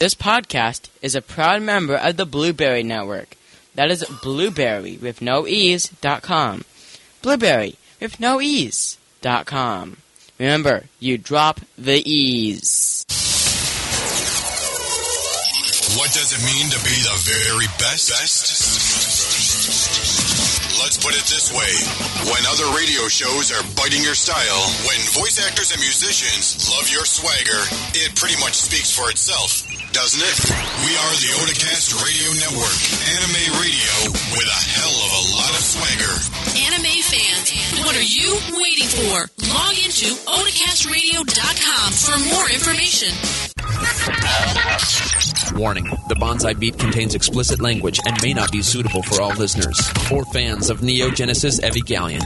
This podcast is a proud member of the Blueberry Network. That is blueberry with no ease dot com. Blueberry with no ease dot com. Remember, you drop the ease. What does it mean to be the very best? Best? Let's put it this way. When other radio shows are biting your style, when voice actors and musicians love your swagger, it pretty much speaks for itself, doesn't it? We are the Otacast Radio Network, anime radio with a hell of a lot of swagger. Anime fans, what are you waiting for? Log into otacastradio.com for more information. Warning The Banzai Beat contains explicit language and may not be suitable for all listeners. or fans of Neon Genesis Evangelion.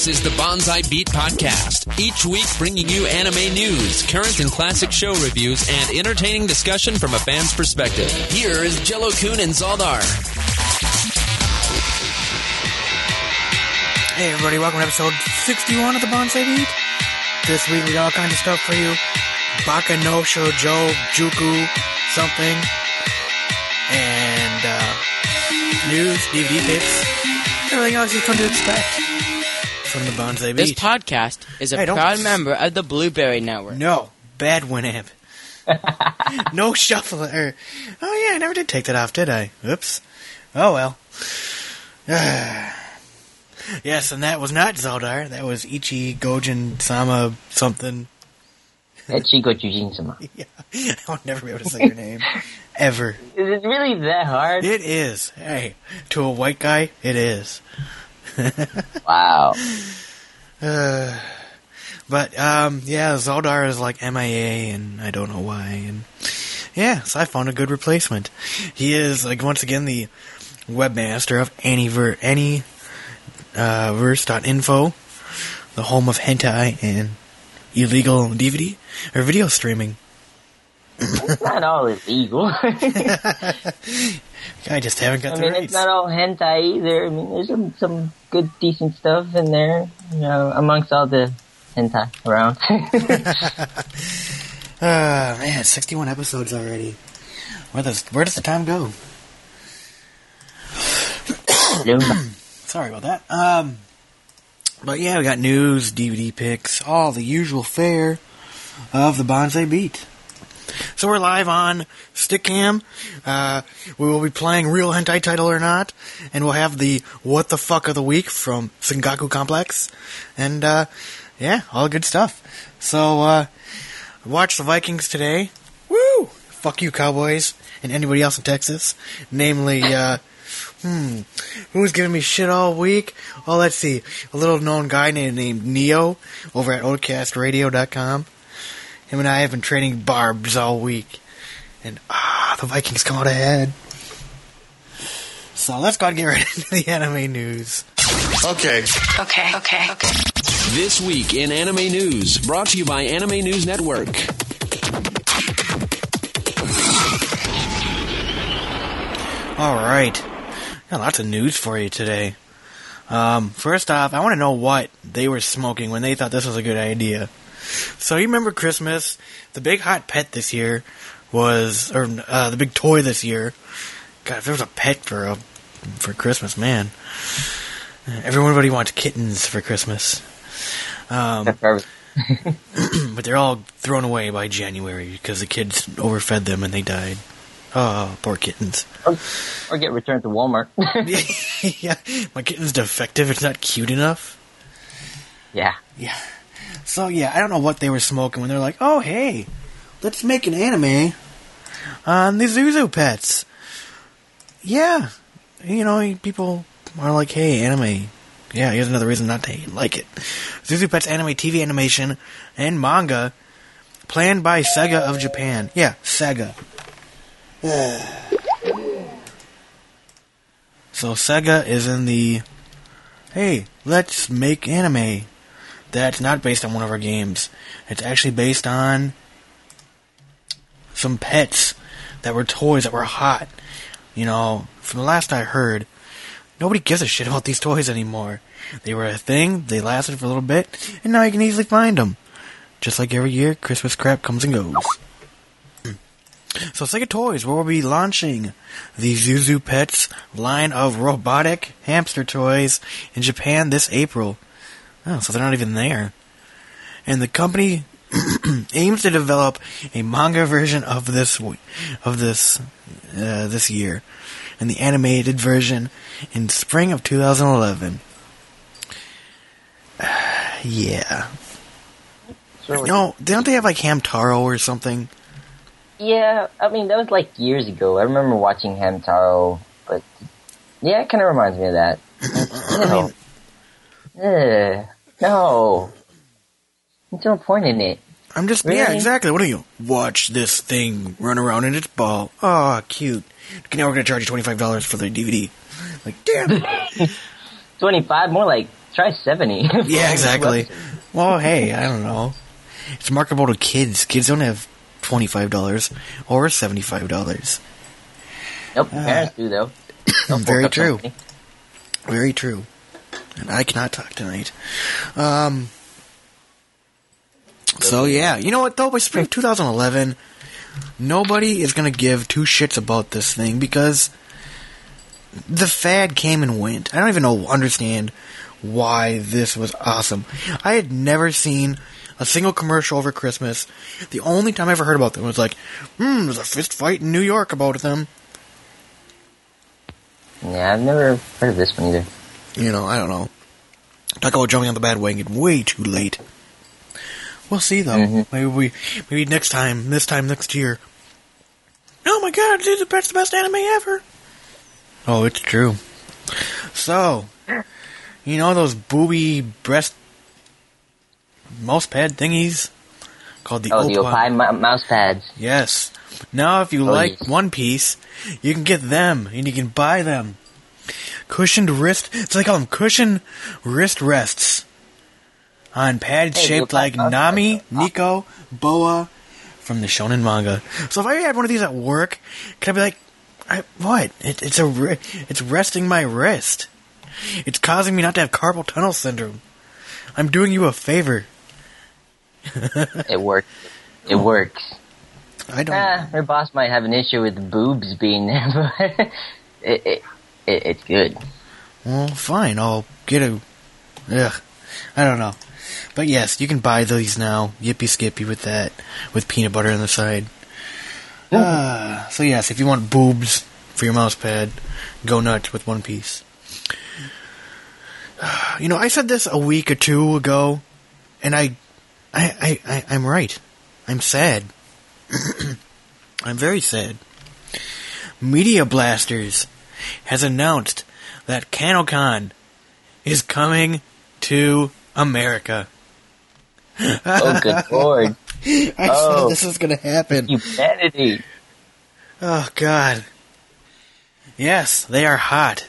This is the Banzai Beat Podcast. Each week bringing you anime news, current and classic show reviews, and entertaining discussion from a fan's perspective. Here is Jellokun and Zaldar. Hey everybody, welcome to episode 61 of the Banzai Beat. This week we got all kinds of stuff for you. Baka no Shoujo, Juku, something. And, uh, news, DVD picks, everything else you come to expect from the Banzai beat. This podcast is a hey, proud member of the Blueberry Network. No, bad Winamp. no shuffler. Oh yeah, I never did take that off, did I? Oops. Oh well. yes, and that was not Zaldar. That was Ecchi Goshgin Sama something. Ecchi Goshgin Sama. yeah, I'll never be able to say your name ever. Is it really that hard? It is. Hey, to a white guy, it is. Wow. Uh, but um, yeah, Zaldar is like MIA, and I don't know why. And yeah, so I found a good replacement. He is like once again the webmaster of Anyver Any uh, verse.info, the home of hentai and illegal DVD or video streaming. It's not all illegal. I just haven't got I the mean, rights. it's not all hentai either. I mean, there's some, some good, decent stuff in there, you know, amongst all the hentai around. Ah, man, 61 episodes already. Where does where does the time go? Sorry about that. Um, but yeah, we got news, DVD picks, all the usual fare of the Banzai Beat. So we're live on Stickcam. Uh, we will be playing real hentai title or not, and we'll have the what the fuck of the week from Sankaku Complex, and uh, yeah, all good stuff. So uh, watch the Vikings today. Woo! Fuck you, Cowboys, and anybody else in Texas, namely. Uh, Hmm. Who's giving me shit all week? Oh, let's see. A little known guy named, named Neo over at otacastradio.com. Him and I have been trading barbs all week. And, ah, the Vikings come out ahead. So let's go and get right into the anime news. Okay. Okay, okay, okay. This week in anime news, brought to you by Anime News Network. Alright. Got lots of news for you today. Um, first off, I want to know what they were smoking when they thought this was a good idea. So you remember Christmas? The big hot pet this year was, or uh, the big toy this year. God, if there was a pet for a for Christmas, man. Everybody wants kittens for Christmas. Um, but they're all thrown away by January because the kids overfed them and they died. Oh, poor kittens. or get returned to Walmart. yeah, my kitten's defective. It's not cute enough. yeah. Yeah. So yeah, I don't know what they were smoking when they're like, "Oh hey, let's make an anime on the Zhu Zhu pets." Yeah, you know, people are like, "Hey, anime." Yeah, here's another reason not to like it. Zhu Zhu Pets anime, TV animation, and manga planned by Sega of Japan. Yeah, Sega. So Sega is in the hey, let's make anime that's not based on one of our games. It's actually based on some pets that were toys that were hot. You know, from the last I heard, nobody gives a shit about these toys anymore. They were a thing, they lasted for a little bit, and now you can easily find them. just like every year, Christmas crap comes and goes. So Sega Toys will be launching the Zhu Zhu Pets line of robotic hamster toys in Japan this April. Oh, so they're not even there. And the company aims to develop a manga version of this of this uh, this year, and the animated version in spring of 2011. yeah. Sure. No, don't they have like Hamtaro or something? Yeah, I mean that was like years ago. I remember watching Hamtaro, but yeah, it kind of reminds me of that. I mean, Ugh, no, there's no point in it. I'm just yeah, exactly. What are you? Watch this thing run around in its ball. Oh, cute. Okay, now we're gonna charge you twenty five dollars for the DVD. Like, damn. Twenty-five, more like try seventy. yeah, exactly. Well, hey, I don't know. It's marketable to kids. Kids don't have twenty five dollars or seventy five dollars. Nope, parents uh, do though. Don't Very true. something. Very true. And I cannot talk tonight. Um. So yeah, you know what though? By spring 2011, nobody is gonna give two shits about this thing because the fad came and went. I don't even know understand why this was awesome. I had never seen a single commercial over Christmas. The only time I ever heard about them was like, hmm, there's a fist fight in New York about them. Yeah, I've never heard of this one either. You know, I don't know. Talk about jumping on the bandwagon way and get way too late. We'll see though. Mhm. Maybe we, maybe next time, this time next year. Oh my god, dude, that's the best anime ever. Oh, it's true. So, you know those booby breast mouse pad thingies called the Oh, the Opa? M- mouse pads. Yes. Now, if you Oh, like yes. One Piece, you can get them and you can buy them. Cushioned wrist. So they call them cushion wrist rests on pads Hey, shaped like Nami, Nico, Boa from the Shonen manga. So if I had one of these at work, could I be like, I, "What? It, it's a it's resting my wrist. It's causing me not to have carpal tunnel syndrome. I'm doing you a favor. It works. It works. I don't. Ah, her boss might have an issue with boobs being there, but it, it, it it's good. Well, fine. I'll get a. Ugh. I don't know. But yes, you can buy these now. Yippee skippy with that. With peanut butter on the side. Uh, so yes, if you want boobs for your mouse pad, go nuts with One Piece. You know, I said this a week or two ago, and I, I, I, I I'm right. I'm sad. I'm very sad. Media Blasters has announced that KanoCon is coming to America. Oh, good lord. I Oh. said this was going to happen. Humanity. Oh God. Yes, they are hot,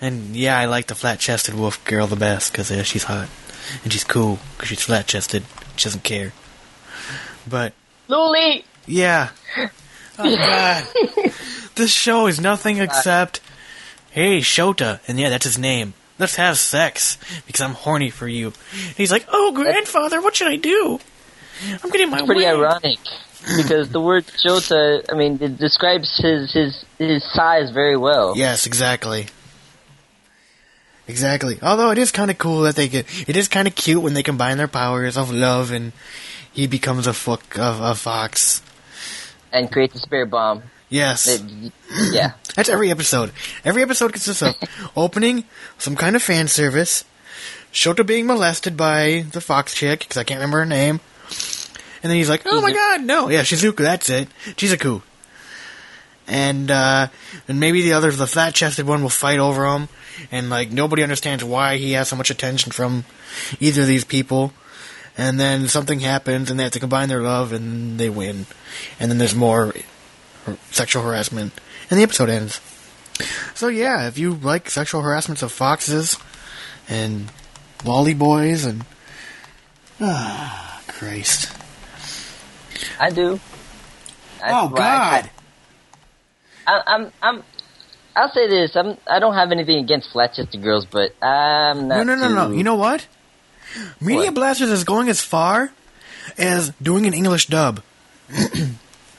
and yeah, I like the flat-chested wolf girl the best because uh, she's hot and she's cool because she's flat-chested. She doesn't care. But Luli! yeah, oh God, this show is nothing except hey Shota, and yeah, that's his name. Let's have sex because I'm horny for you. And he's like, oh grandfather, what should I do? I'm getting my Pretty ironic. Because the word Shota, I mean, it describes his, his, his size very well. Yes, exactly. Exactly. Although it is kind of cool that they get. It is kind of cute when they combine their powers of love and he becomes a fuck of a fox. And creates a spirit bomb. Yes, It- yeah. that's every episode. Every episode consists of opening some kind of fan service, Shota being molested by the fox chick because I can't remember her name, and then he's like, "Oh my god, no, yeah, Shizuku, that's it, Shizuku." And uh, and maybe the other, the flat-chested one, will fight over him, and like nobody understands why he has so much attention from either of these people. And then something happens, and they have to combine their love, and they win. And then there's more sexual harassment, and the episode ends. So yeah, if you like sexual harassments of foxes and lolly boys and ah, Christ, I do. That's oh God, I, I'm, I'm, I'll say this. I'm, I don't have anything against flat-chested girls, but I'm no, not no, no, no. too- You know what? Media What? Blasters is going as far as doing an English dub.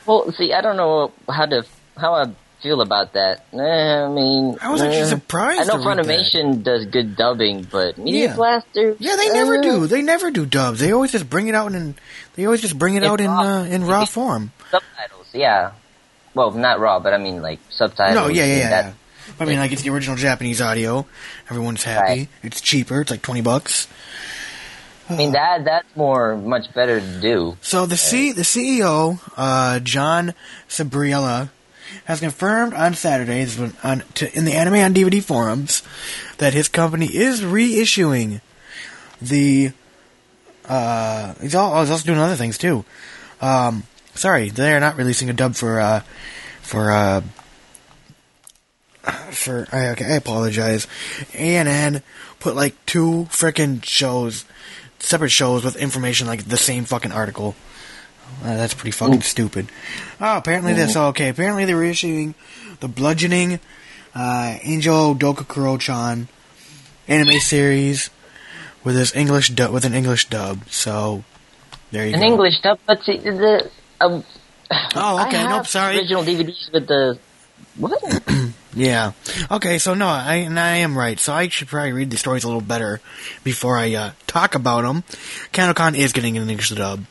Well, see, I don't know how to how I feel about that. Eh, I mean, I was actually eh, surprised I know. Funimation does good dubbing, but Media Yeah. Blaster. Yeah, they never eh, do. They never do dubs. They always just bring it out in. They always just bring it out in uh, in raw form. subtitles. Yeah, well, not raw, but I mean like subtitles. No, yeah, yeah, yeah. Yeah. I mean, like it's the original Japanese audio. Everyone's happy. Right. It's cheaper. It's like twenty bucks. I mean that that's more much better to do. So the C the CEO, uh, John Sirabella, has confirmed on Saturday on, to, in the Anime on DVD forums that his company is reissuing the. Uh, he's, all, he's also doing other things too. Um, sorry, they're not releasing a dub for uh, for uh, for I, okay, I apologize. ANN put like two frickin' shows, separate shows with information like the same fucking article. Uh, that's pretty fucking stupid. Oh, apparently this. Oh, okay, apparently they're issuing the bludgeoning uh, Angel Dokuro-chan anime series with this English dub with an English dub. So there you An go. An English dub, but see the. Um, Oh, okay. I have Nope. Sorry. Original DVDs with the what? Yeah. Okay, so no, I and I am right. So I should probably read the stories a little better before I uh, talk about them. KanoCon is getting an English dub.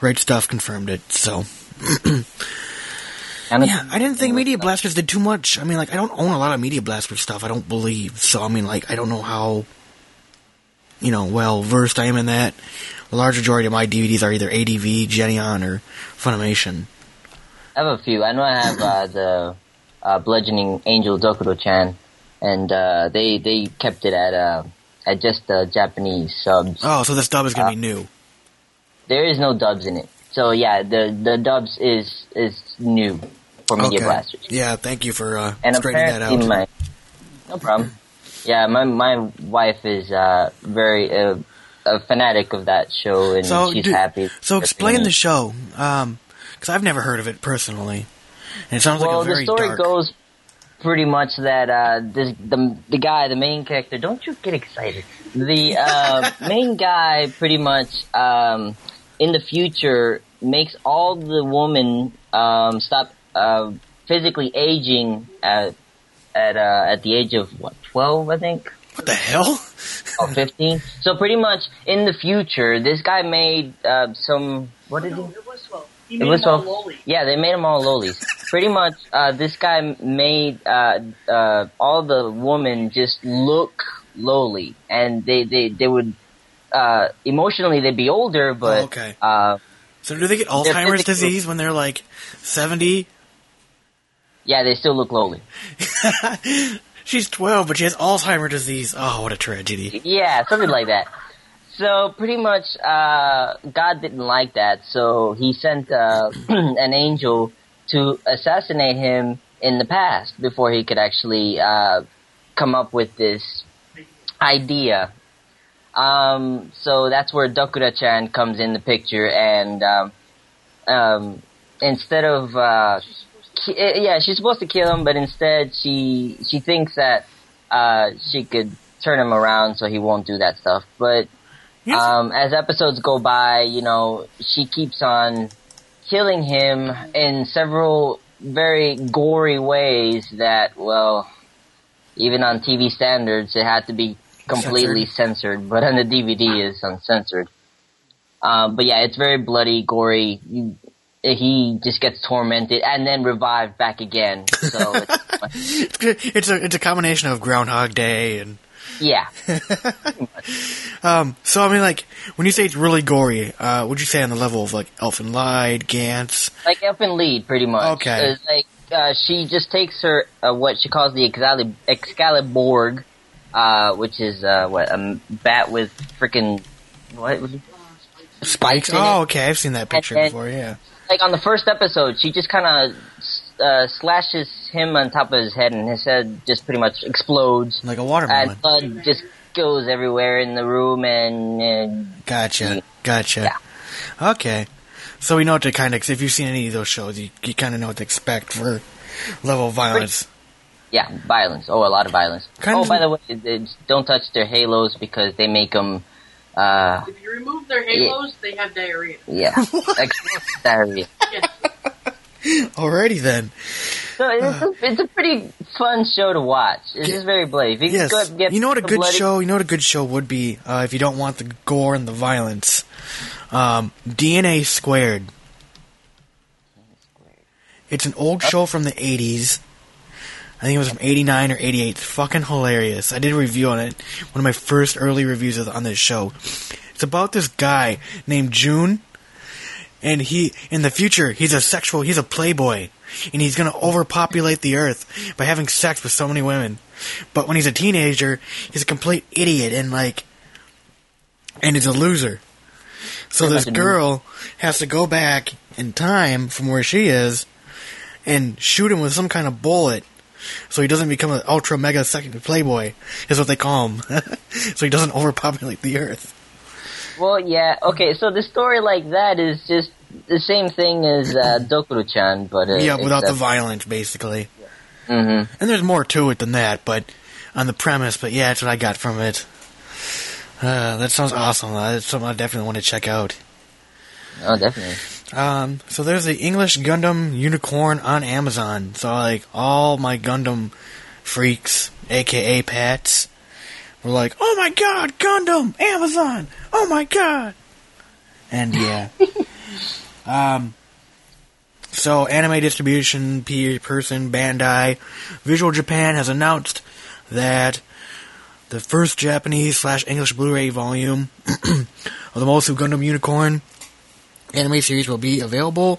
Right Stuf confirmed it. So yeah, I didn't think Media Blasters did too much. I mean, like I don't own a lot of Media Blaster stuff. I don't believe. So I mean, like I don't know how you know well versed I am in that. The large majority of my DVDs are either ADV, Geneon, or Funimation. I have a few. I know I have uh, the uh, Bludgeoning Angel Dokuro-chan, and uh, they they kept it at uh, at just the Japanese subs. Oh, so this dub is gonna be new. There is no dubs in it. So yeah, the the dubs is is new for Media Okay. Blasters. Yeah, thank you for uh, And straightening that out. my no problem. Yeah, my my wife is uh, very uh, a fanatic of that show, and So, she's happy. So explain the show, because I've never heard of it personally, and it sounds well, like a the story dark. goes pretty much that uh, this, the the guy, the main character. Don't you get excited? The uh, main guy, pretty much, um, in the future, makes all the women um, stop uh, physically aging at at uh, at the age of what twelve, I think. what the hell? or 15. So pretty much in the future, this guy made uh, some. What did he? It was 12. He It made was them all 12. loli. Yeah, they made them all lolis. pretty much, uh, this guy made uh, uh, all the women just look loli, and they they they would uh, emotionally they'd be older, but Oh, okay. uh, So do they get Alzheimer's disease when they're like seventy? yeah, they still look loli. She's twelve, but she has Alzheimer's disease. Oh, what a tragedy! Yeah, something like that. So pretty much, uh, God didn't like that, so he sent uh, an angel to assassinate him in the past before he could actually uh, come up with this idea. Um, so that's where Dokuro-chan comes in the picture, and um, um, instead of uh, ki- eh, yeah, she's supposed to kill him, but instead she she thinks that uh, she could turn him around so he won't do that stuff. But. Um, as episodes go by, you know, she keeps on killing him in several very gory ways that, well, even on TV standards, it had to be completely censored, but on the DVD is uncensored. Um, but yeah, it's very bloody, gory. You, he just gets tormented and then revived back again. So, It's, it's a it's a combination of Groundhog Day and yeah. um. So I mean, like when you say it's really gory, uh, would you say on the level of like Elfen Lied, Gantz? like Elfen Lied, pretty much. Okay. Like uh, she just takes her uh, what she calls the Excalib- Excalibolg, uh, which is uh, what a bat with freaking what was it? Spikes. in it. Oh, okay, I've seen that picture then- before. Yeah. like on the first episode, she just kind of uh, slashes him on top of his head, and his head just pretty much explodes, Like a watermelon. and blood just goes everywhere in the room, and, and Gotcha. Gotcha. Okay. So we know what to kind of, if you've seen any of those shows, you, you kind of know what to expect for level of violence. yeah, violence. Oh, a lot of violence. Kind oh, of- by the way, they- don't touch their halos because they make them Uh, If you remove their halos, they have diarrhea. yeah, diarrhea. Yes. Alrighty then. So it's a, it's a pretty fun show to watch. It's just very bloody. You Yes. get You know what a good bloody- show? You know what a good show would be uh, if you don't want the gore and the violence. Um, DNA Squared. It's an old show from the '80s. I think it was from '89 or '88. It's fucking hilarious. I did a review on it. One of my first early reviews of, on this show. It's about this guy named June, and he in the future he's a sexual. He's a playboy, and he's gonna overpopulate the earth by having sex with so many women. But when he's a teenager, he's a complete idiot and like, and he's a loser. So this girl has to go back in time from where she is and shoot him with some kind of bullet so he doesn't become an ultra mega second playboy is what they call him so he doesn't overpopulate the earth Well, yeah, okay. So the story like that is just the same thing as uh, Dokuro-chan, but uh, yeah without the violence basically Mhm. and there's more to it than that but on the premise but yeah that's what i got from it uh, that sounds awesome that's something i definitely want to check out Oh, definitely. Um, so there's the English Gundam Unicorn on Amazon. So like all my Gundam freaks, aka Pats, were like, "Oh my god, Gundam, Amazon! Oh my god!" And yeah, um, so anime distribution pe- person Bandai Visual Japan has announced that the first Japanese slash English Blu-ray volume of the Mosu Gundam Unicorn anime series will be available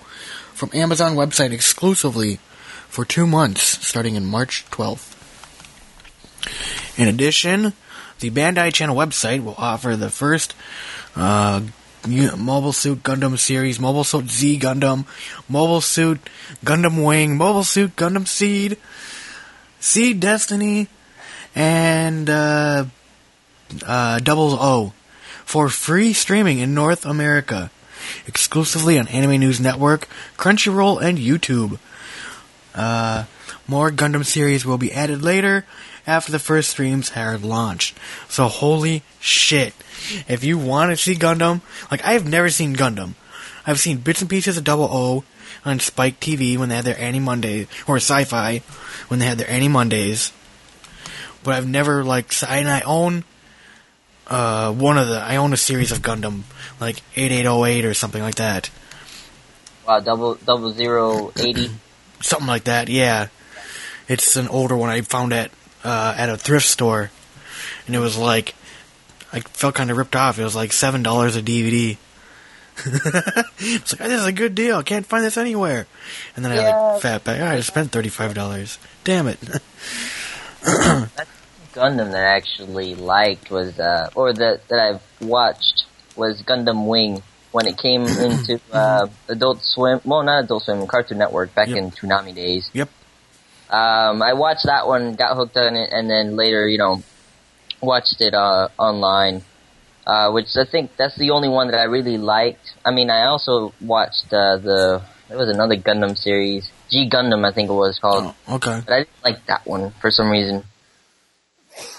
from Amazon website exclusively for two months, starting in March 12th. In addition, the Bandai Channel website will offer the first uh, Mobile Suit Gundam series, Mobile Suit Z Gundam, Mobile Suit Gundam Wing, Mobile Suit Gundam Seed, Seed Destiny, and uh, uh, Double O for free streaming in North America exclusively on Anime News Network, Crunchyroll, and YouTube. Uh, more Gundam series will be added later after the first streams had launched. So holy shit. If you want to see Gundam, like I've never seen Gundam. I've seen bits and pieces of Double O on Spike TV when they had their Ani-Mondays, or Sci-Fi when they had their Ani-Mondays. But I've never like, and I own uh, one of the, I own a series of Gundam, like 8808 or something like that. Wow, double double zero eighty. Something like that, yeah. It's an older one I found at uh, at a thrift store, and it was like I felt kind of ripped off. It was like seven dollars a DVD. it's like this is a good deal. I can't find this anywhere. And then I Yeah. like fat back. I spent thirty five dollars. Damn it. That's Gundam that I actually liked was, uh, or that that I've watched was Gundam Wing when it came into uh, Adult Swim. Well, not Adult Swim, Cartoon Network back Yep. in Toonami days. Yep. Um, I watched that one, got hooked on it, and then later, you know, watched it uh, online. Uh, which I think that's the only one that I really liked. I mean, I also watched uh, the there was another Gundam series, G Gundam, I think it was called. Oh, okay. But I didn't like that one for some reason.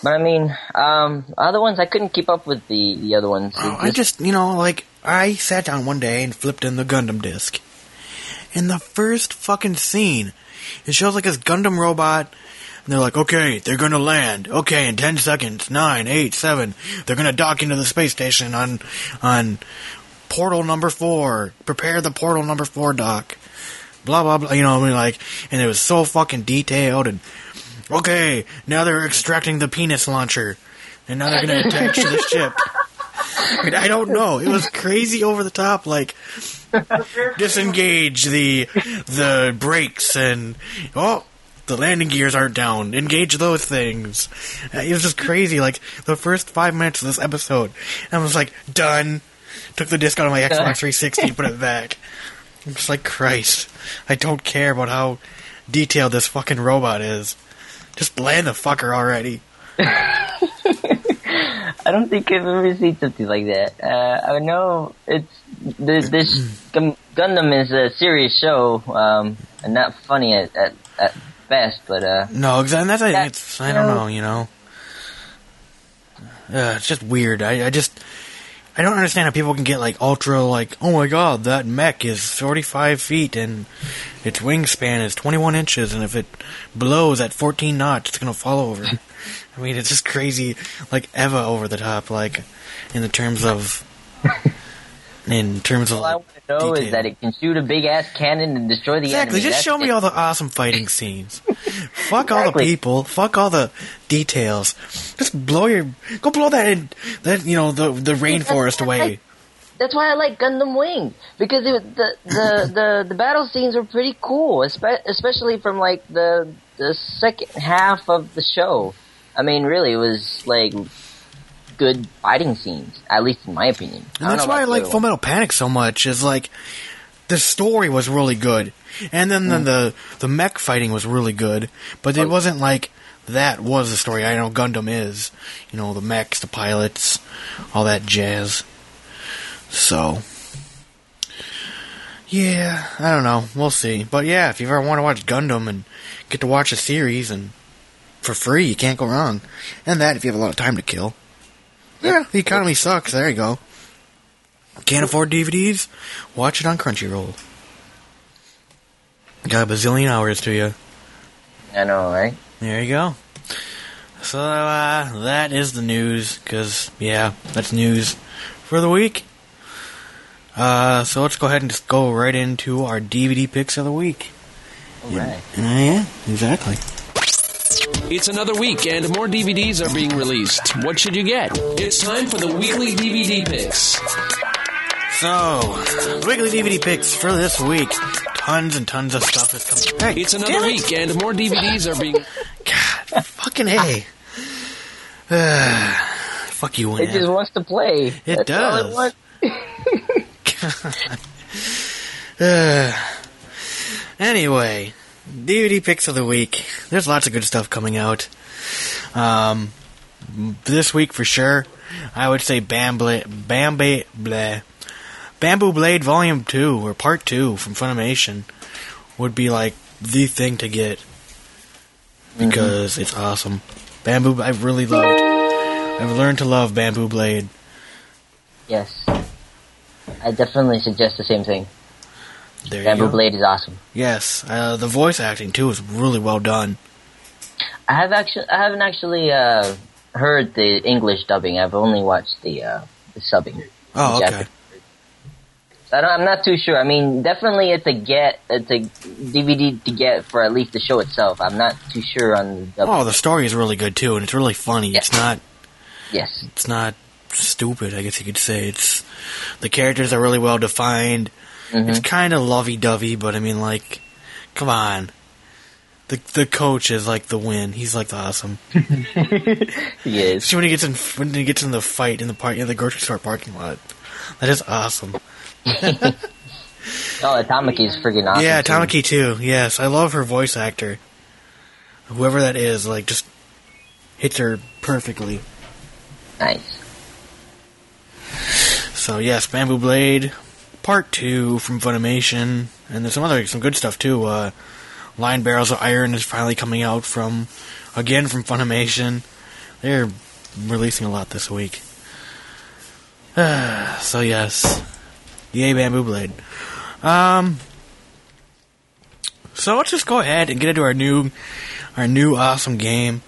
But I mean, um, other ones I couldn't keep up with the the other ones. Oh, I just, you know, like, I sat down one day and flipped in the Gundam disc. and the first fucking scene, it shows like this Gundam robot, and they're like, okay, they're gonna land. Okay, in 10 seconds, Nine, eight, seven, they're gonna dock into the space station on, on portal number 4. Prepare the portal number 4 dock. Blah, blah, blah, you know, I mean, like, and it was so fucking detailed, and, okay, now they're extracting the penis launcher, and now they're gonna attach to the ship. I mean, I don't know. It was crazy over the top. Like disengage the the brakes and oh the landing gears aren't down. Engage those things. It was just crazy. Like the first five minutes of this episode, I was like done. Took the disc out of my Xbox 360, put it back. I'm just like Christ. I don't care about how detailed this fucking robot is. Just land the fucker already. I don't think I've ever seen something like that. Uh, I know it's the, this Gundam is a serious show um, and not funny at, at, at best, but uh, No, exactly. That's I, That- it's, I don't know, you know. Uh, it's just weird. I, I just, I don't understand how people can get like ultra like, oh my god, that mech is 45 feet and its wingspan is 21 inches, and if it blows at 14 knots, it's gonna fall over. I mean, it's just crazy, like Eva over the top, like in the terms of, in terms of. All I want to know detail. is that it can shoot a big ass cannon and destroy the enemy. Exactly. enemy. Just That's show me all the awesome fighting scenes. fuck all the people. Fuck all the details. Just blow your go blow that in, that you know the the rainforest away. That's why I like Gundam Wing because it, the the the the battle scenes were pretty cool, especially from like the the second half of the show. I mean, really, it was like good fighting scenes, at least in my opinion. And that's why I like Full Metal Panic so much. Is like the story was really good, and then the, mm. the the mech fighting was really good, but it oh. wasn't like that was the story. I know Gundam is, you know, the mechs, the pilots, all that jazz. So, yeah, I don't know. We'll see. But yeah, if you ever want to watch Gundam and get to watch a series and for free, you can't go wrong. And that if you have a lot of time to kill. Yeah, the economy sucks. There you go. Can't afford DVDs? Watch it on Crunchyroll. Got a bazillion hours to you. I know, right? There you go. So, uh, that is the news, because, yeah, that's news for the week. Uh, so let's go ahead and just go right into our DVD picks of the week. All right. Uh, yeah, exactly. It's another week and more DVDs are being released. What should you get? It's time for the weekly DVD picks. So, weekly DVD picks for this week. Tons and tons of stuff is coming. Hey, It's another damn it. week and more DVDs are being. God, fucking A. Uh, fuck you, It just wants to play. It That's all does. it wants. Uh, anyway, DVD picks of the week. There's lots of good stuff coming out. Um, this week for sure, I would say Bambla, Bambi, bleh, Bamboo Blade Volume Two or Part Two from Funimation would be like the thing to get because it's awesome. Bamboo, I've really loved. I've learned to love Bamboo Blade. Yes. I definitely suggest the same thing. There you go. Blade is awesome. Yes, uh, the voice acting too is really well done. I have actually, I haven't actually uh, heard the English dubbing. I've only watched the uh, the subbing. Oh, okay. Japanese. So I don't, I'm not too sure. I mean, definitely it's a get, it's a DVD to get for at least the show itself. I'm not too sure on the dubbing. Oh, the story is really good too, and it's really funny. It's not, Yes, it's not stupid. I guess you could say it's. The characters are really well defined. Mm-hmm. It's kind of lovey-dovey, but I mean, like, come on. The the coach is like the win. He's like the awesome. he is. Especially when he gets in when he gets in the fight in the park in the grocery store parking lot. That is awesome. Oh, Atomiki is freaking awesome. yeah, too. Tamaki too. Yes, I love her voice actor. Whoever that is, like, just hits her perfectly. Nice. So yes, Bamboo Blade, Part Two from Funimation, and there's some other some good stuff too. Uh, Linebarrels of Iron is finally coming out from again from Funimation. They're releasing a lot this week. so yes, yay Bamboo Blade. Um, so let's just go ahead and get into our new our new awesome game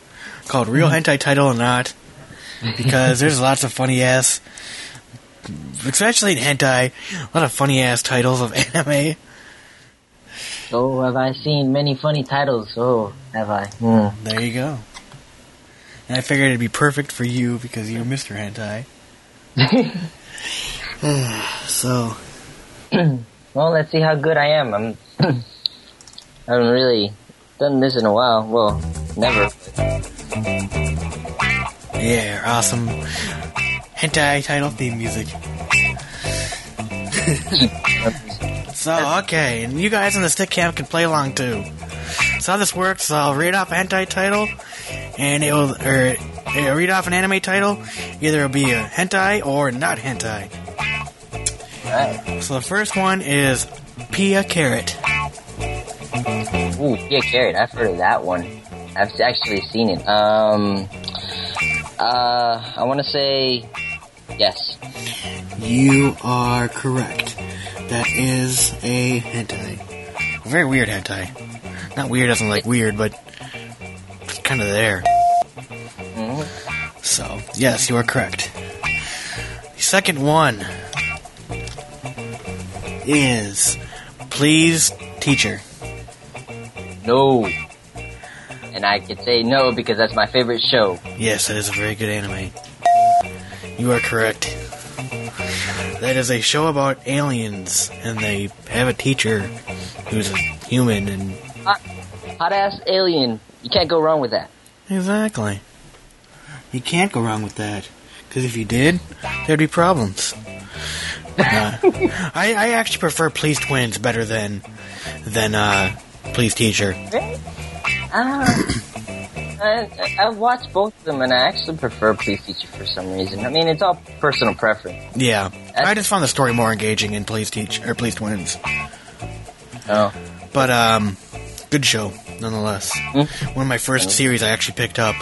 called Real Hentai Title or Not, because there's lots of funny ass especially in hentai, a lot of funny ass titles of anime. Oh, have I seen many funny titles? Oh, have I? Hmm. There you go. And I figured it'd be perfect for you because you're Mr. Hentai. so, Well, let's see how good I am. I'm. I haven't really done this in a while. Well, never. yeah, awesome hentai title theme music. so, okay, and you guys in the Stickcam can play along too. So how this works, I'll read off a hentai title, and it will, or uh, read off an anime title. Either it'll be a hentai or not hentai. Alright. So the first one is Pia Carrot. Ooh, yeah, carrot. I've heard of that one. I've actually seen it. Um. Uh, I want to say yes. You are correct. That is a hentai. A very weird hentai. Not weird doesn't like weird, but it's kind of there. Mm-hmm. So, yes, you are correct. The second one is Please Teacher. No. And I could say no because that's my favorite show. Yes, that is a very good anime. You are correct. That is a show about aliens, and they have a teacher who's a human, and Hot ass alien. You can't go wrong with that. exactly. You can't go wrong with that, because if you did, there'd be problems. Uh, I, I actually prefer Please Twins better than than uh, Please Teacher. Uh, I, I watched both of them and I actually prefer Please Teacher for some reason. I mean, it's all personal preference. Yeah, I just found the story more engaging in Please Teach or Please Twins. Oh. But um, good show nonetheless. Hmm? One of my first series I actually picked up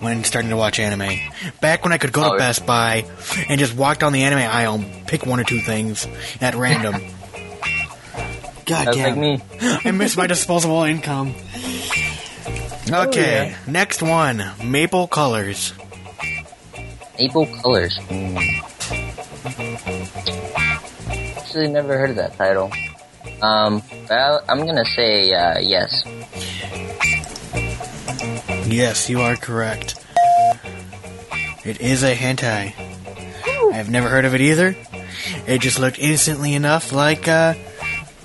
when starting to watch anime. Back when I could go Oh, to. Best Buy and just walk down the anime aisle, and pick one or two things at random. God That's damn! like me. I miss my disposable income. Okay, next one, Maple Colors. Maple Colors. Actually, never heard of that title. Um, well, I'm gonna say uh, yes. Yes, you are correct. It is a hentai. I've never heard of it either. It just looked instantly enough like, uh,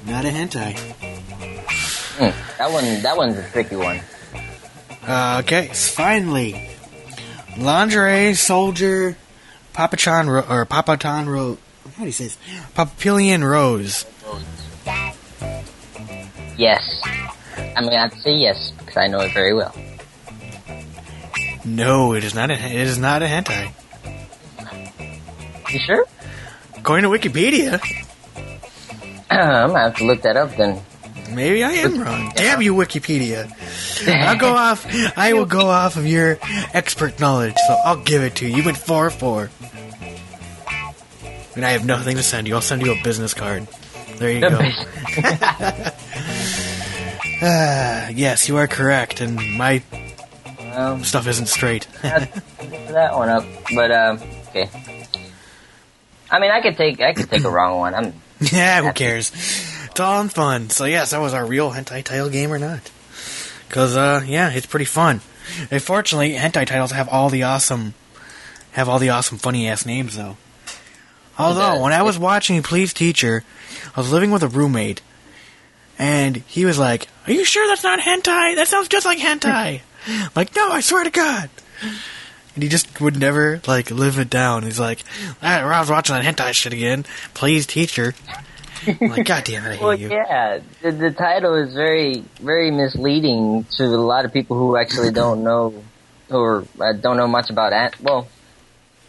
not a hentai. Hmm. That one, that one's a tricky one. Uh, okay, finally. Lingerie Soldier Papachan Ro- or Papatan Rose. How do you say this? Papillon Rose. Yes. I'm gonna have to say yes because I know it very well. No, it is not a. It is not a hentai. You sure? According to Wikipedia, I'm gonna have to look that up then. Maybe I am wrong. Damn you, Wikipedia! I'll go off. I will go off of your expert knowledge, so I'll give it to you. You went four four, and I have nothing to send you. I'll send you a business card. There you go. Ah, yes, you are correct, and my Um, stuff isn't straight. that one up, but um, okay. I mean, I could take I could take a wrong one. I'm yeah, who cares? It's all fun. So yes, that was our real hentai title game or not? Because uh, yeah, it's pretty fun. Unfortunately, hentai titles have all the awesome, have all the awesome funny ass names though. Although when I was watching Please Teacher, I was living with a roommate, and he was like, "Are you sure that's not hentai? That sounds just like hentai." I'm like, no, I swear to God. And he just would never like live it down. He's like, ah, I was watching that hentai shit again. Please, teacher. I'm like, God damn it, I hate well, you. yeah. The, the title is very very misleading to a lot of people who actually don't know or uh, don't know much about an well,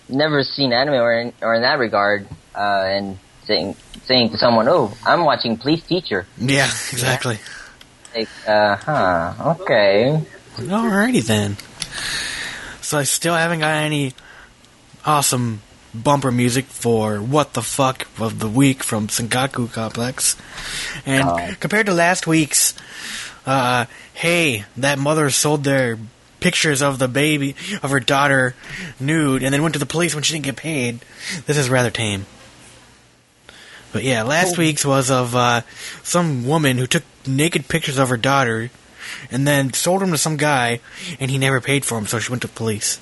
never seen anime or in, or in that regard, uh, and saying saying to someone, "Oh, I'm watching Please Teacher." Yeah, exactly. Like, uh, huh, okay. Alrighty then. So I still haven't got any awesome bumper music for What the Fuck of the Week from Sankaku Complex. And Oh. compared to last week's, uh, hey, that mother sold their pictures of the baby, of her daughter, nude, and then went to the police when she didn't get paid, this is rather tame. But yeah, last week's was of uh, some woman who took naked pictures of her daughter and then sold them to some guy, and he never paid for them, so she went to the police.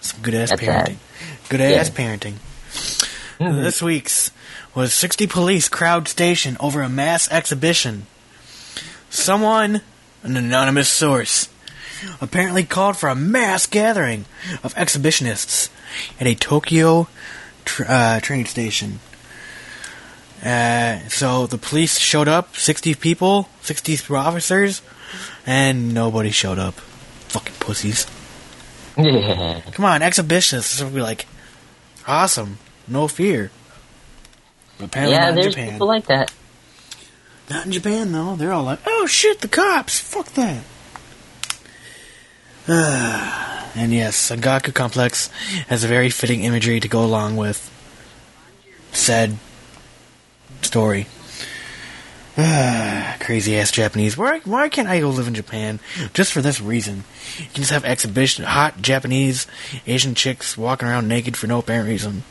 Some good ass parenting. Good ass Yeah. parenting. This week's was 60 police crowd station over a mass exhibition. Someone, an anonymous source, apparently called for a mass gathering of exhibitionists at a Tokyo tr- uh, train station. Uh, so the police showed up, 60 people, 60 officers, and nobody showed up. Fucking pussies. Yeah. Come on, exhibitionists would be like, awesome, no fear. But apparently Yeah, not in there's Japan. people like that. Not in Japan though. They're all like, "Oh shit, the cops! Fuck that." And yes, Sankaku Complex has a very fitting imagery to go along with said story. Crazy ass Japanese. Why why can't I go live in Japan just for this reason? You can just have exhibition hot Japanese Asian chicks walking around naked for no apparent reason.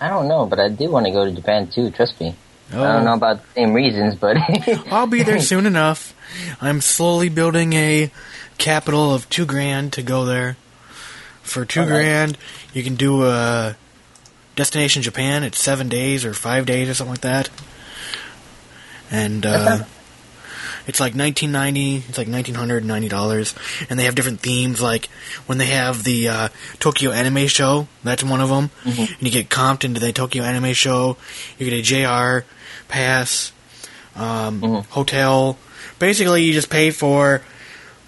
I don't know, but I do want to go to Japan too. Trust me. I don't oh. know about the same reasons, but I'll be there soon enough. I'm slowly building a capital of two grand to go there. For two grand, you can do a destination Japan. It's seven days or five days or something like that. And uh, it's like 1990. It's like 1990 dollars, and they have different themes. Like when they have the uh, Tokyo Anime Show, that's one of them. And you get comped into the Tokyo Anime Show. You get a JR pass, um, hotel. Basically, you just pay for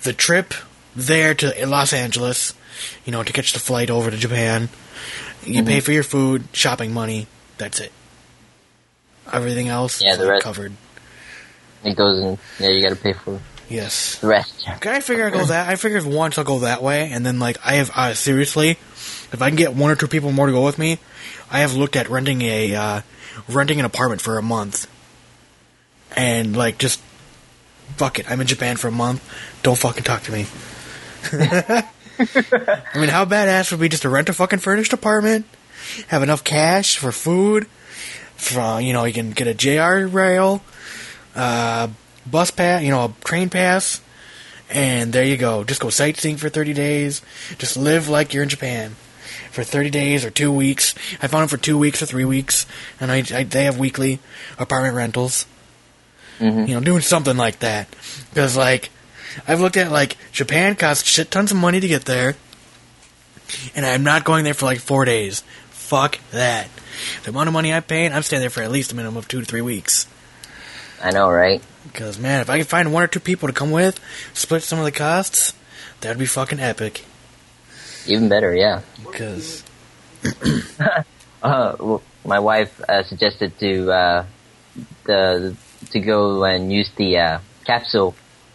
the trip there to Los Angeles. You know, to catch the flight over to Japan. You pay for your food, shopping money. That's it. Everything else Yeah, is the rest- covered. It goes in. Yeah, you got to pay for Yes. the rest. I figure I go that. I figure if once I'll go that way, and then like I have uh, seriously, if I can get one or two people more to go with me, I have looked at renting a uh, renting an apartment for a month, and like just fuck it. I'm in Japan for a month. Don't fucking talk to me. I mean, how badass would it be just to rent a fucking furnished apartment, have enough cash for food, for you know you can get a JR rail, uh, bus pass, you know, a train pass, and there you go. Just go sightseeing for 30 days. Just live like you're in Japan for 30 days or two weeks. I found them for two weeks or three weeks, and I, I they have weekly apartment rentals. You know, doing something like that because like I've looked at like Japan costs shit tons of money to get there, and I'm not going there for like four days. Fuck that. The amount of money I'm paying, I'm staying there for at least a minimum of two to three weeks. I know, right? Because man, if I could find one or two people to come with, split some of the costs, that'd be fucking epic. Even better, yeah. Because Uh, well, my wife uh, suggested to uh, the to go and use the uh, capsule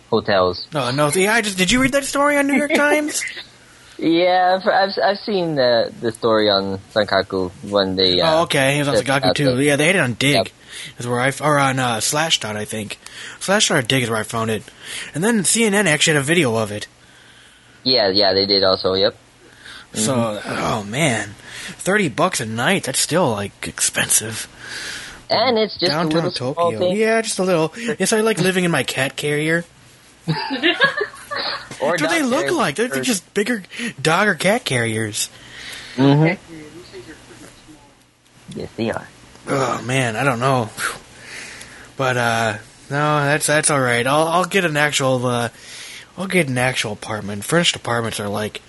hotels. oh no, yeah, I just did you read that story on New York Times? Yeah, I've I've, seen the the story on Sankaku when they. Uh, oh, okay, it was on Sankaku too. Yeah, they had it on Digg. Yep. Is where I or on uh, Slashdot, I think. Slashdot or Digg is where I found it, and then CNN actually had a video of it. Yeah, yeah, they did also. Yep. So, Mm-hmm. oh man, thirty bucks a night. That's still like expensive. And it's just a Downtown little small Tokyo. thing. Yeah, just a little. It's like like living in my cat carrier. Or That's what they look like. They're, they're just bigger dog or cat carriers. Mhm. Yes, they are. Oh man, I don't know. But uh no, that's that's all right. I'll I'll get an actual uh I'll get an actual apartment. Furnished apartments are like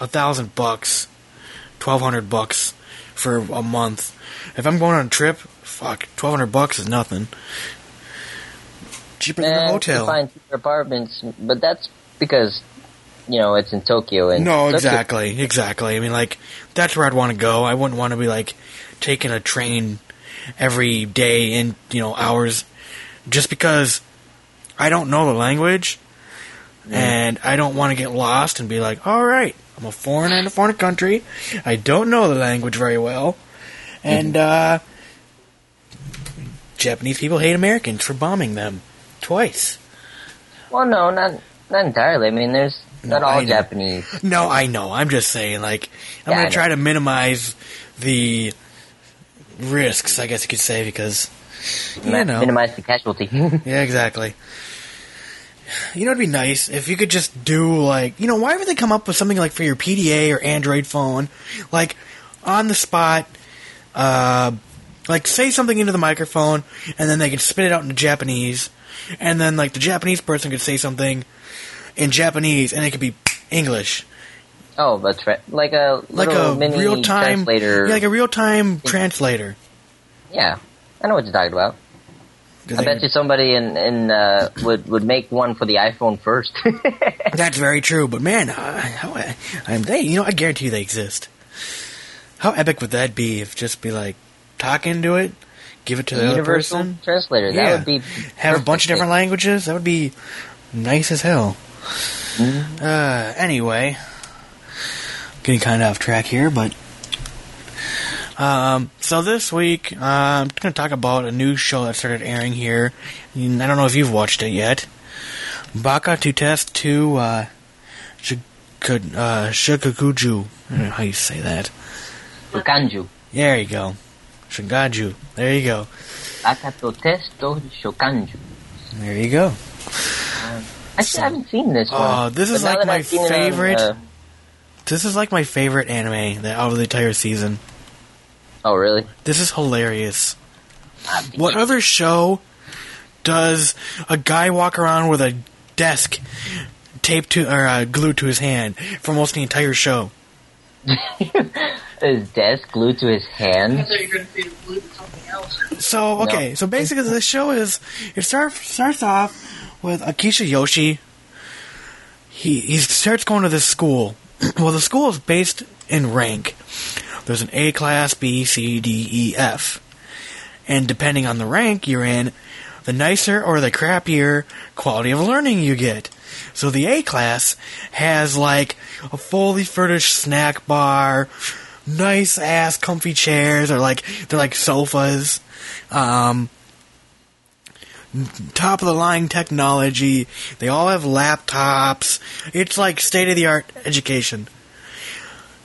a thousand bucks, twelve hundred bucks for a month. If I'm going on a trip, fuck, twelve hundred bucks is nothing. Cheaper than a hotel. find cheaper apartments, but that's because you know it's in Tokyo and No, Tokyo- exactly, exactly. I mean, like that's where I'd want to go. I wouldn't want to be like taking a train every day in you know hours, just because I don't know the language, and I don't want to get lost and be like, all right, I'm a foreigner in a foreign country. I don't know the language very well, and uh, Japanese people hate Americans for bombing them twice. Well, no, not not entirely. I mean, there's not No, all Japanese. No, I know. I'm just saying, like, I'm Yeah, gonna try to minimize the risks, I guess you could say, because you mi- know, minimize the casualty. yeah, exactly. You know, it'd be nice if you could just do like, you know, why would they come up with something like for your PDA or Android phone, like on the spot, uh, like say something into the microphone, and then they could spit it out into Japanese, and then like the Japanese person could say something in Japanese, and it could be English. Oh, that's right. Like a like a mini real time translator. yeah, like a real time translator. Yeah, I know what you're talking about. I bet you somebody in in uh, would would make one for the iPhone first. That's very true, but man, uh, how I'm they you know I guarantee you they exist. How epic would that be if just be like talk into it, give it to the other Universal person, translator. Yeah. That would be have a bunch of different languages. That would be nice as hell. Mm-hmm. Uh, anyway, getting kind of off track here, but um, so this week uh, I'm going to talk about a new show that started airing here. I don't know if you've watched it yet. Baka to Test to uh, uh, Shikakuju. I don't know how you say that. Shokanju. There you go. Shigaju. There you go. Baka to Test to shokanju. There you go. Actually, I haven't seen this one. Oh, this is like my I've seen it on, favorite. uh, This is like my favorite anime out of the entire season. oh, really? This is hilarious. What other show does a guy walk around with a desk taped to or uh, glued to his hand for most of the entire show? His desk glued to his I hand. thought you were going to be glued to something else. So okay, so basically this show is it start, starts off with Akisha Yoshi. He he starts going to this school. well, the school is based in rank. There's an A class, B, C, D, E, F, and depending on the rank you're in, the nicer or the crappier quality of learning you get. So the A class has like a fully furnished snack bar, nice ass comfy chairs, or like they're like sofas, um, top of the line technology. They all have laptops. It's like state of the art education.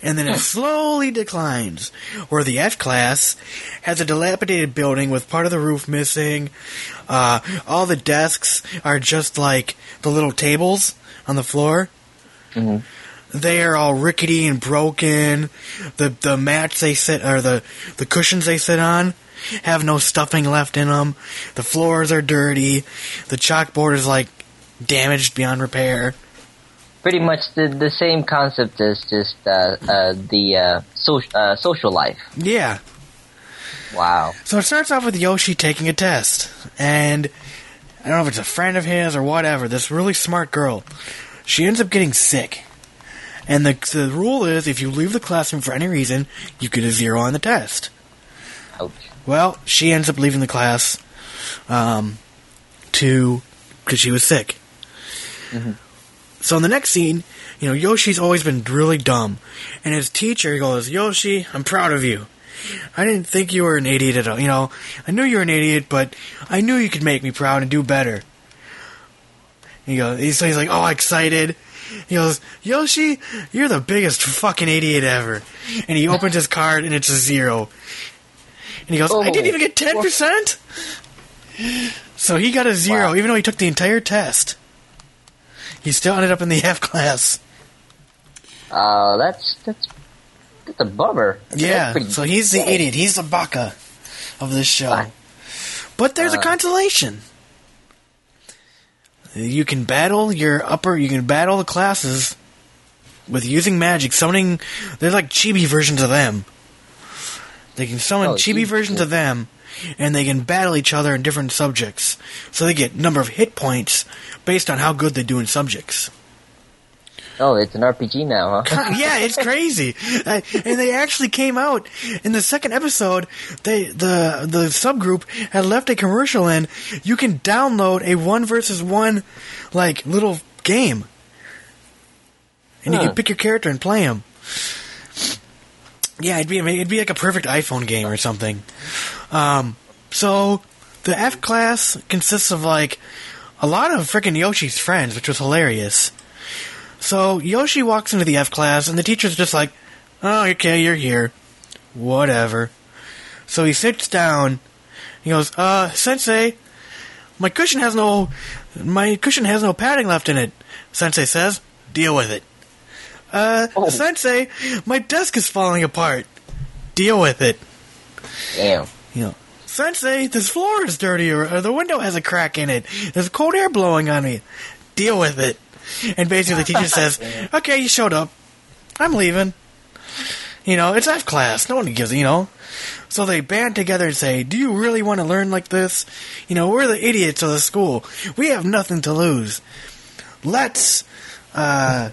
And then it slowly declines, where the F class has a dilapidated building with part of the roof missing. Uh, all the desks are just like the little tables on the floor. They are all rickety and broken. The the mats they sit or the the cushions they sit on have no stuffing left in them. The floors are dirty. The chalkboard is like damaged beyond repair. Pretty much the the same concept as just uh, uh, the uh, social uh, social life. Yeah. Wow. So it starts off with Yoshi taking a test, and I don't know if it's a friend of his or whatever. This really smart girl, she ends up getting sick, and the the rule is if you leave the classroom for any reason, you get a zero on the test. Ouch. Well, she ends up leaving the class, um, to because she was sick. So in the next scene, you know, Yoshi's always been really dumb, and his teacher goes, "Yoshi, I'm proud of you. I didn't think you were an idiot at all. You know, I knew you were an idiot, but I knew you could make me proud and do better." He goes, he's, so he's like, "Oh, excited." He goes, Yoshi, you're the biggest fucking idiot ever. And he opens his card and it's a zero. And he goes, I didn't Oh. even get 10%? So he got a zero, Wow. even though he took the entire test. He still ended up in the F class. Uh, that's that's that's a bummer. Yeah, so he's the idiot. He's the baka of this show. Fine. But there's a Uh. consolation. You can battle your upper. You can battle the classes with using magic, summoning. There's like chibi versions of them. They can summon Oh, chibi versions of them, and they can battle each other in different subjects. So they get number of hit points based on how good they do in subjects. Oh, it's an RPG now, huh? yeah, it's crazy. And they actually came out in the second episode. They the the subgroup had left a commercial in. You can download a one versus one like little game, and you can pick your character and play him. Yeah, it'd be it'd be like a perfect iPhone game or something. Um, so the F class consists of like a lot of freaking Yoshi's friends, which was hilarious. So Yoshi walks into the F class, and the teacher's just like, "Oh, okay, you're here, whatever." So he sits down. He goes, "Uh, Sensei, my cushion has no, my cushion has no padding left in it." Sensei says, "Deal with it." Uh, Oh. Sensei, my desk is falling apart. Deal with it. Damn. You know, Sensei, this floor is dirty, or, or the window has a crack in it. There's cold air blowing on me. Deal with it. And basically, the teacher says, "Okay, you showed up. I'm leaving." You know, it's F class. No one gives, you know. So they band together and say, "Do you really want to learn like this? You know, we're the idiots of the school. We have nothing to lose. Let's, uh,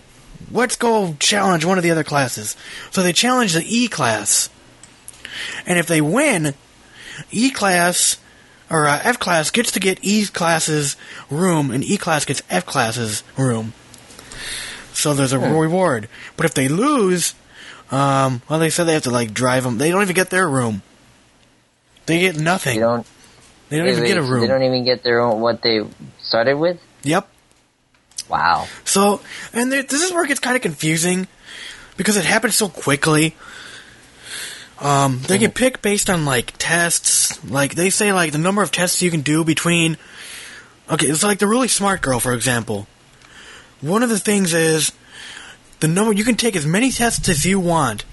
let's go challenge one of the other classes." So they challenge the E class, and if they win, E class or uh, F class gets to get E class's room, and E class gets F class's room. So there's a reward. But if they lose, Um, well, they said they have to like drive them. They don't even get their room. They get nothing. They don't. They don't even they, get a room. They don't even get their own what they started with. Yep. Wow. So, and there, this is where it gets kind of confusing because it happens so quickly. Um, they can pick based on like tests. Like they say, like the number of tests you can do between. Okay, it's like the really smart girl, for example. One of the things is the number you can take as many tests as you want,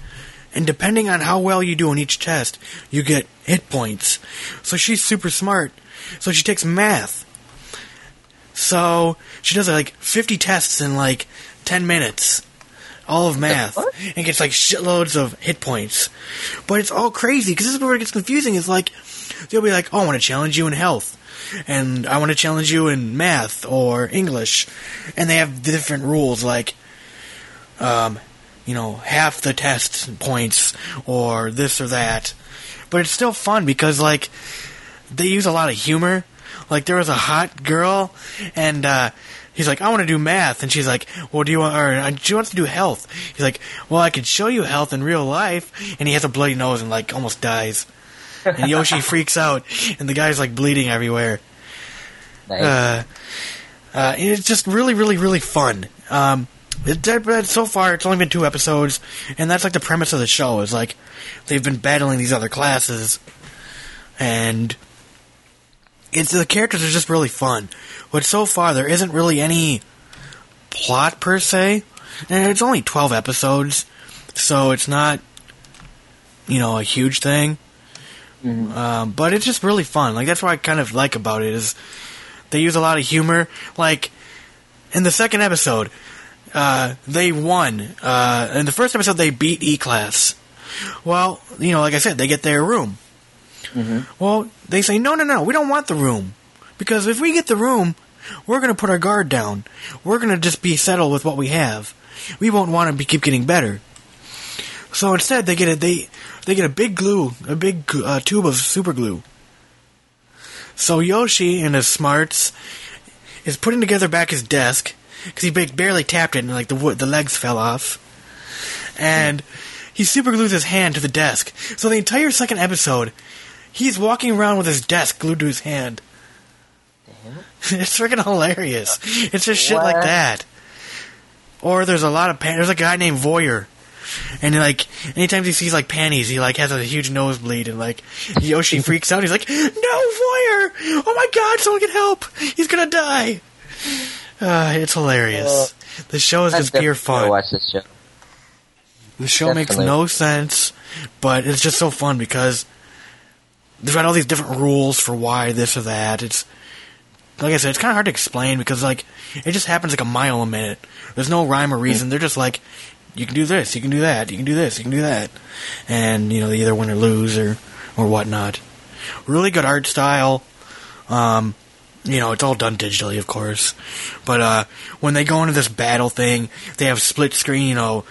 and depending on how well you do on each test, you get hit points. So she's super smart. So she takes math. So she does like 50 tests in like 10 minutes. All of math. And gets like shitloads of hit points. But it's all crazy because this is where it gets confusing. It's like, they'll be like, oh, I want to challenge you in health. And I want to challenge you in math or English. And they have different rules like, um, you know, half the test points or this or that. But it's still fun because like, they use a lot of humor. Like there was a hot girl, and uh, he's like, "I want to do math," and she's like, "Well, do you want?" Or uh, she wants to do health. He's like, "Well, I could show you health in real life," and he has a bloody nose and like almost dies. And Yoshi freaks out, and the guy's like bleeding everywhere. Nice. Uh, uh, it's just really, really, really fun. Um, it, but so far, it's only been two episodes, and that's like the premise of the show. Is like they've been battling these other classes, and it's the characters are just really fun. But so far, there isn't really any plot per se, and it's only twelve episodes, so it's not you know a huge thing. Um, but it's just really fun. Like that's what I kind of like about it is they use a lot of humor. Like in the second episode, uh, they won. Uh, in the first episode, they beat E Class. Well, you know, like I said, they get their room. Well, they say, no, no, no, we don't want the room. Because if we get the room, we're going to put our guard down. We're going to just be settled with what we have. We won't want to be, keep getting better. So instead, they get a they they get a big glue, a big uh, tube of super glue. So Yoshi, in his smarts, is putting together back his desk because he barely tapped it and like the wood, the legs fell off, and he super glues his hand to the desk. So the entire second episode, he's walking around with his desk glued to his hand. it's freaking hilarious. It's just shit like that. Or there's a lot of pan- there's a guy named Voyeur. And like anytime he sees like panties, he like has a huge nosebleed, and like Yoshi freaks out. He's like, "No, Voyeur! Oh my God! Someone get help! He's gonna die!" Uh, it's hilarious. the show is just pure fun. Watch this show. The show makes no sense, but it's just so fun because they've got all these different rules for why this or that. It's like I said, it's kind of hard to explain because like it just happens like a mile a minute. There's no rhyme or reason. They're just like, you can do this, you can do that, you can do this, you can do that, and you know they either win or lose or or whatnot. Really good art style. Um, you know, it's all done digitally, of course. But uh, when they go into this battle thing, they have split screen. You know,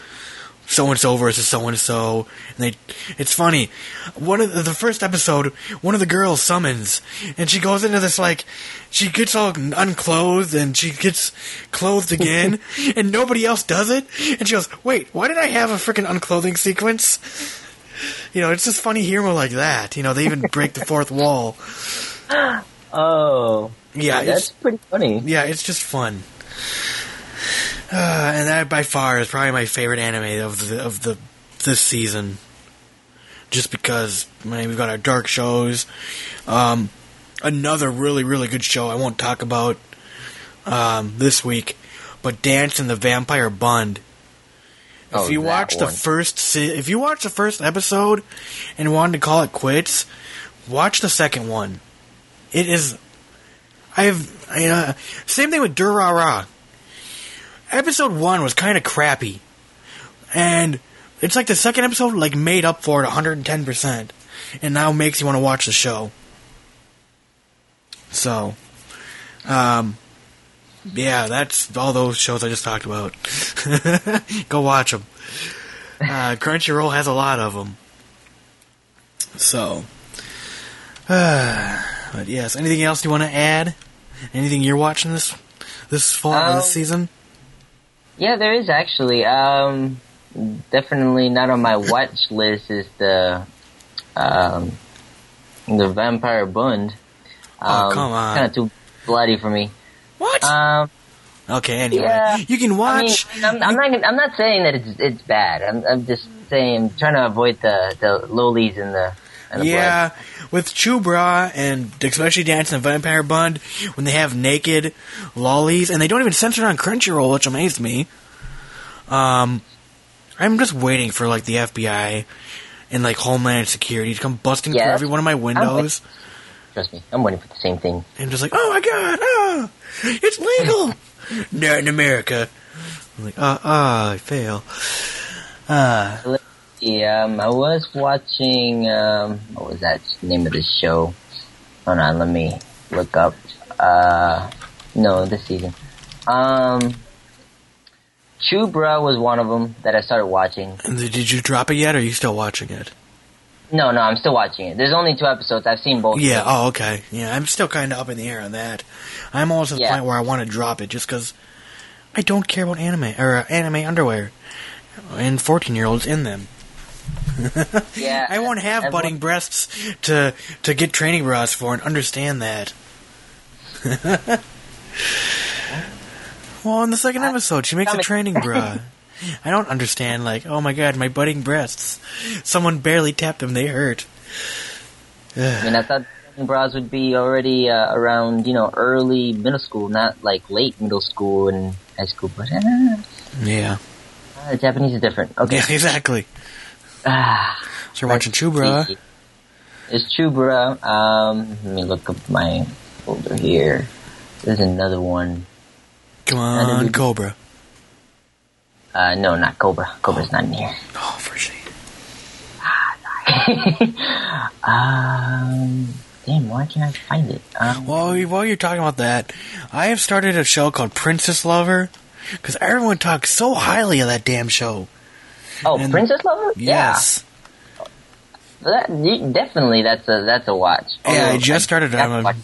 so and so versus so and so, and they. It's funny. One of the, the first episode, one of the girls summons, and she goes into this like, she gets all unclothed and she gets clothed again, and nobody else does it, and she goes, "Wait, why did I have a freaking unclothing sequence?" You know, it's just funny humor like that. You know, they even break the fourth wall. Oh, Yeah, that's it's pretty funny. yeah, it's just fun. Uh, and that by far is probably my favorite anime of the of the this season. Just because I mean, we've got our dark shows, um, another really really good show I won't talk about um, this week, but Dance in the Vampire Bund. If Oh, you that watch the first se- if you watch the first episode and wanted to call it quits, watch the second one. It is I've I, uh, same thing with Durara. Episode one was kind of crappy, and it's like the second episode like made up for it 110 percent, and now makes you want to watch the show. So, um, yeah, that's all those shows I just talked about. Go watch them. Uh, Crunchyroll has a lot of them. So, uh, but yes, anything else you want to add? Anything you're watching this this fall Um, this season? Yeah, there is actually. Um, definitely not on my watch list is the um, the Vampire Bund. Oh, come on. Kind of too bloody for me. What? Um, okay, anyway, yeah. you can I mean, watch. I'm, I'm not. I'm not saying that it's it's bad. I'm, I'm just saying I'm trying to avoid the the lolis in the. In the yeah, with Chu-Bra and especially Dance in the Vampire Bund, when they have naked lolis and they don't even censor it on Crunchyroll, which amazed me. Um, I'm just waiting for like the FBI and like Homeland Security to come busting Yeah, through every one of my windows. Trust me, I'm waiting for the same thing. and just like, oh my god, ah, it's legal. Not in America. I'm like, ah, ah, I fail. Ah, Yeah, um, I was watching. Um, what was that name of the show? Hold on, let me look up. Uh, no, this season. Um, Chu-Bra was one of them that I started watching. and did you drop it yet? Or are you still watching it? No, no, I'm still watching it. There's only two episodes. I've seen both. Yeah. Oh, okay. Yeah, I'm still kind of up in the air on that. I'm almost at the Yeah. point where I want to drop it just because I don't care about anime or uh, anime underwear and 14 year olds in them. Yeah. I won't have everyone- budding breasts to to get training bras for and understand that. well, in the second episode, she makes a training bra. I don't understand. Like, oh my god, my budding breasts. Someone barely tapped them; they hurt. I mean, I thought bras would be already uh, around, you know, early middle school, not like late middle school and high school. But uh, Yeah. uh, Japanese is different. Okay. Yeah, exactly. Ah. So you're watching Chu-Bra. It's Chu-Bra. Um, let me look up my folder here. There's another one. Come on, Cobra. Uh, no, not Cobra. Cobra's not in here. Oh, for shame. Um, damn, why can't I find it? Um, Well, while you're talking about that, I have started a show called Princess Lover because everyone talks so highly of that damn show. Oh, and- Princess Lover? Yes. Yeah. That, definitely, that's a that's a watch. Yeah, I Although, just started that's on a watch-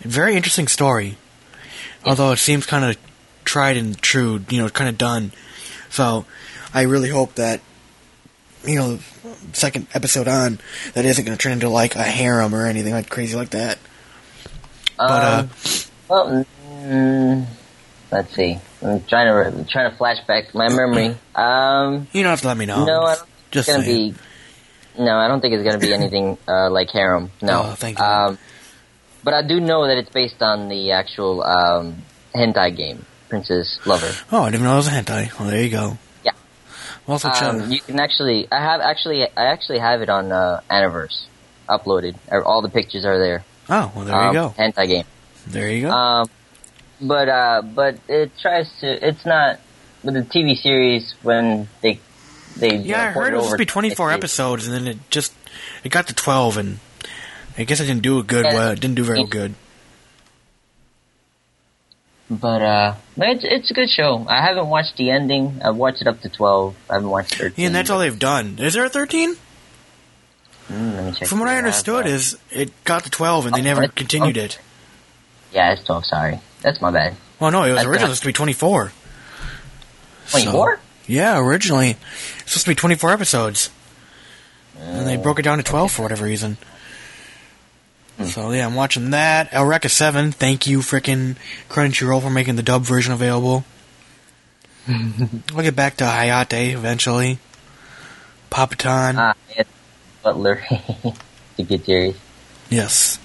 very interesting story. Although it seems kind of tried and true, you know, kind of done. So I really hope that, you know, second episode on, that isn't going to turn into like a harem or anything like crazy like that. But uh, Um, Well, mm, let's see. I'm trying to re- trying to flashback my memory. Um, you don't have to let me know. no, I don't think Just it's gonna saying. be. No, I don't think it's gonna be anything uh, like harem. No. Oh, thank you. Um, but I do know that it's based on the actual um, hentai game, Princess Lover. Oh, I didn't know it was a hentai. Well, there you go. Yeah. Also, Um, you can actually, I have actually, I actually have it on uh, Aniverse uploaded. All the pictures are there. Oh, well, there um, you go. Hentai game. There you go. But uh, but it tries to. It's not with the TV series when they they yeah, I heard it was supposed to be 24 episodes, and then it just it got to 12, and I guess it didn't do a good. Yeah. well, it didn't do very good. But uh, it's it's a good show. I haven't watched the ending. I've watched it up to twelve. I haven't watched thirteen. Yeah, and that's all they've done. Is there a 13? Mm, let me check From what I out. understood, is it got to 12, and they Oh, never continued oh. it. yeah, it's twelve. Sorry, that's my bad. Well, no, it was That's originally not- supposed to be 24. Twenty So- four. Yeah, originally it's supposed to be 24 episodes, and they broke it down to 12 for whatever reason. Hmm. So yeah, I'm watching that. Eureka 7. Thank you, frickin' Crunchyroll, for making the dub version available. we'll get back to Hayate eventually. Papaton. Ah, yeah, Butler. a good series. yes.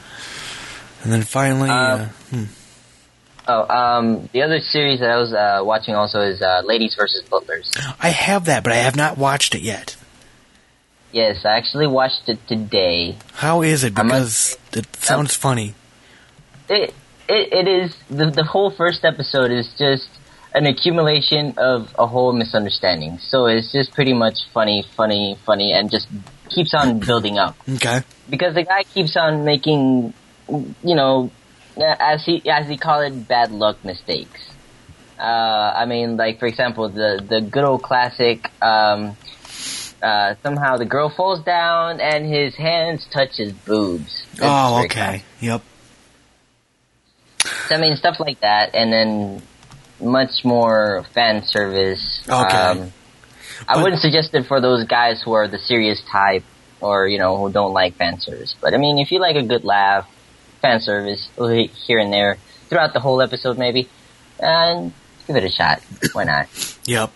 And then finally, Um, uh, hmm. Oh, um, the other series that I was uh, watching also is uh, Ladies versus Butlers. I have that, but I have not watched it yet. Yes, I actually watched it today. How is it? Because it sounds funny. It it, it is the the whole first episode is just an accumulation of a whole misunderstanding. So it's just pretty much funny, funny, funny, and just keeps on building up Okay. because the guy keeps on making, you know, as he as he called it, bad luck mistakes. Uh, I mean, like for example, the the good old classic. Um, uh, somehow the girl falls down and his hands touch his boobs. It's Oh, okay. Yep. so, I mean, stuff like that, and then much more fan service. Okay. Um, I But- wouldn't suggest it for those guys who are the serious type or, you know, who don't like fan service. But I mean, if you like a good laugh, fan service here and there throughout the whole episode maybe, and give it a shot. Why not? Yep.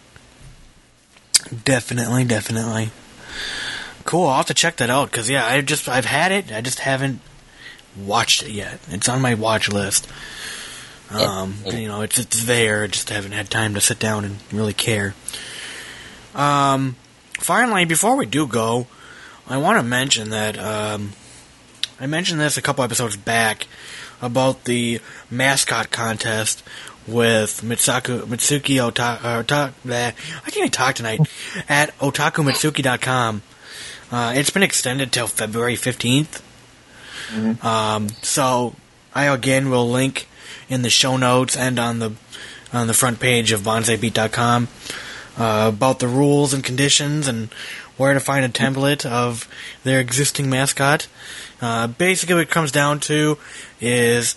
Definitely, definitely. Cool. I'll have to check that out because yeah, I just I've had it. I just haven't watched it yet. It's on my watch list. Um, Yeah. you know, it's it's there. I just haven't had time to sit down and really care. Um, finally, before we do go, I want to mention that um, I mentioned this a couple episodes back about the mascot contest with Mitsaku, Mitsuki Ota, uh, Ota, bleh, I can't even talk tonight at otakumitsuki.com. Uh, it's been extended till February 15th. Um, so I again will link in the show notes and on the on the front page of banzaibeat.com uh, about the rules and conditions and where to find a template of their existing mascot. Uh, basically, what it comes down to is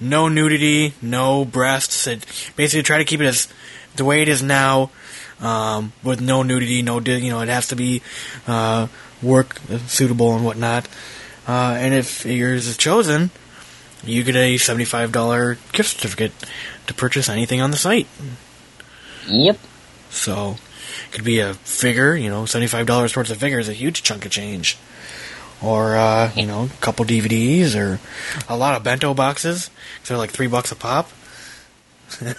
no nudity, no breasts. It, basically, try to keep it as the way it is now, um, with no nudity, no you know, it has to be uh, work suitable and whatnot. Uh, and if yours is chosen, you get a seventy-five dollar gift certificate to purchase anything on the site. Yep. So it could be a figure, you know, seventy-five dollars towards a figure is a huge chunk of change. Or uh, you know, a couple DVDs or a lot of bento boxes. They're like three bucks a pop.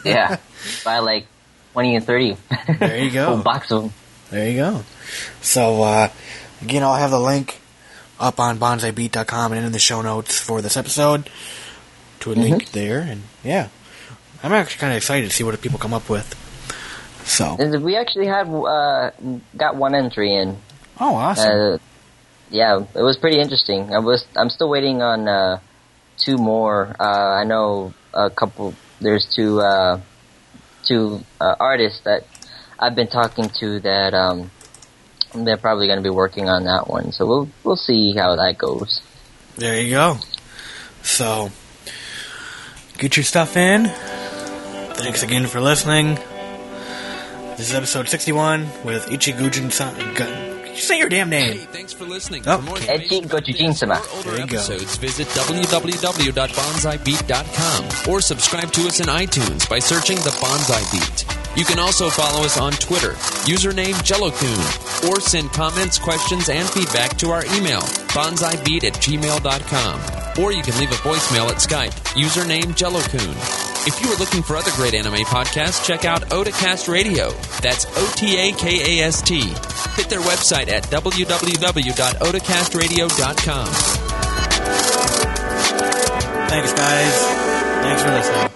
Yeah. Buy like 20 and 30. There you go. Whole box of them. There you go. So, uh, again, I'll have the link up on banzaibeat.com and in the show notes for this episode to a link there. And yeah, I'm actually kind of excited to see what people come up with. So, And We actually had, uh, got one entry in. oh, awesome. Yeah, it was pretty interesting. I was, I'm still waiting on, uh, two more. Uh, I know a couple, there's two, uh, two, uh, artists that I've been talking to that, um, they're probably going to be working on that one. So we'll, we'll see how that goes. There you go. So, get your stuff in. Thanks again for listening. This is episode 61 with Ichigujin san. Gu- Can you say your damn Hey, name? thanks for listening. Oh, for more okay. information Ecchi Goshgin-sama. or older There you go. episodes, visit www.banzaibeat.com or subscribe to us in iTunes by searching The Banzai Beat. You can also follow us on Twitter, username Jellokun, or send comments, questions, and feedback to our email, bonsaibeat at gmail.com. Or you can leave a voicemail at Skype, username Jellokun. If you are looking for other great anime podcasts, check out Otacast Radio. That's O T A K A S T. Hit their website at www.otacastradio.com. Thanks, guys. Thanks for listening.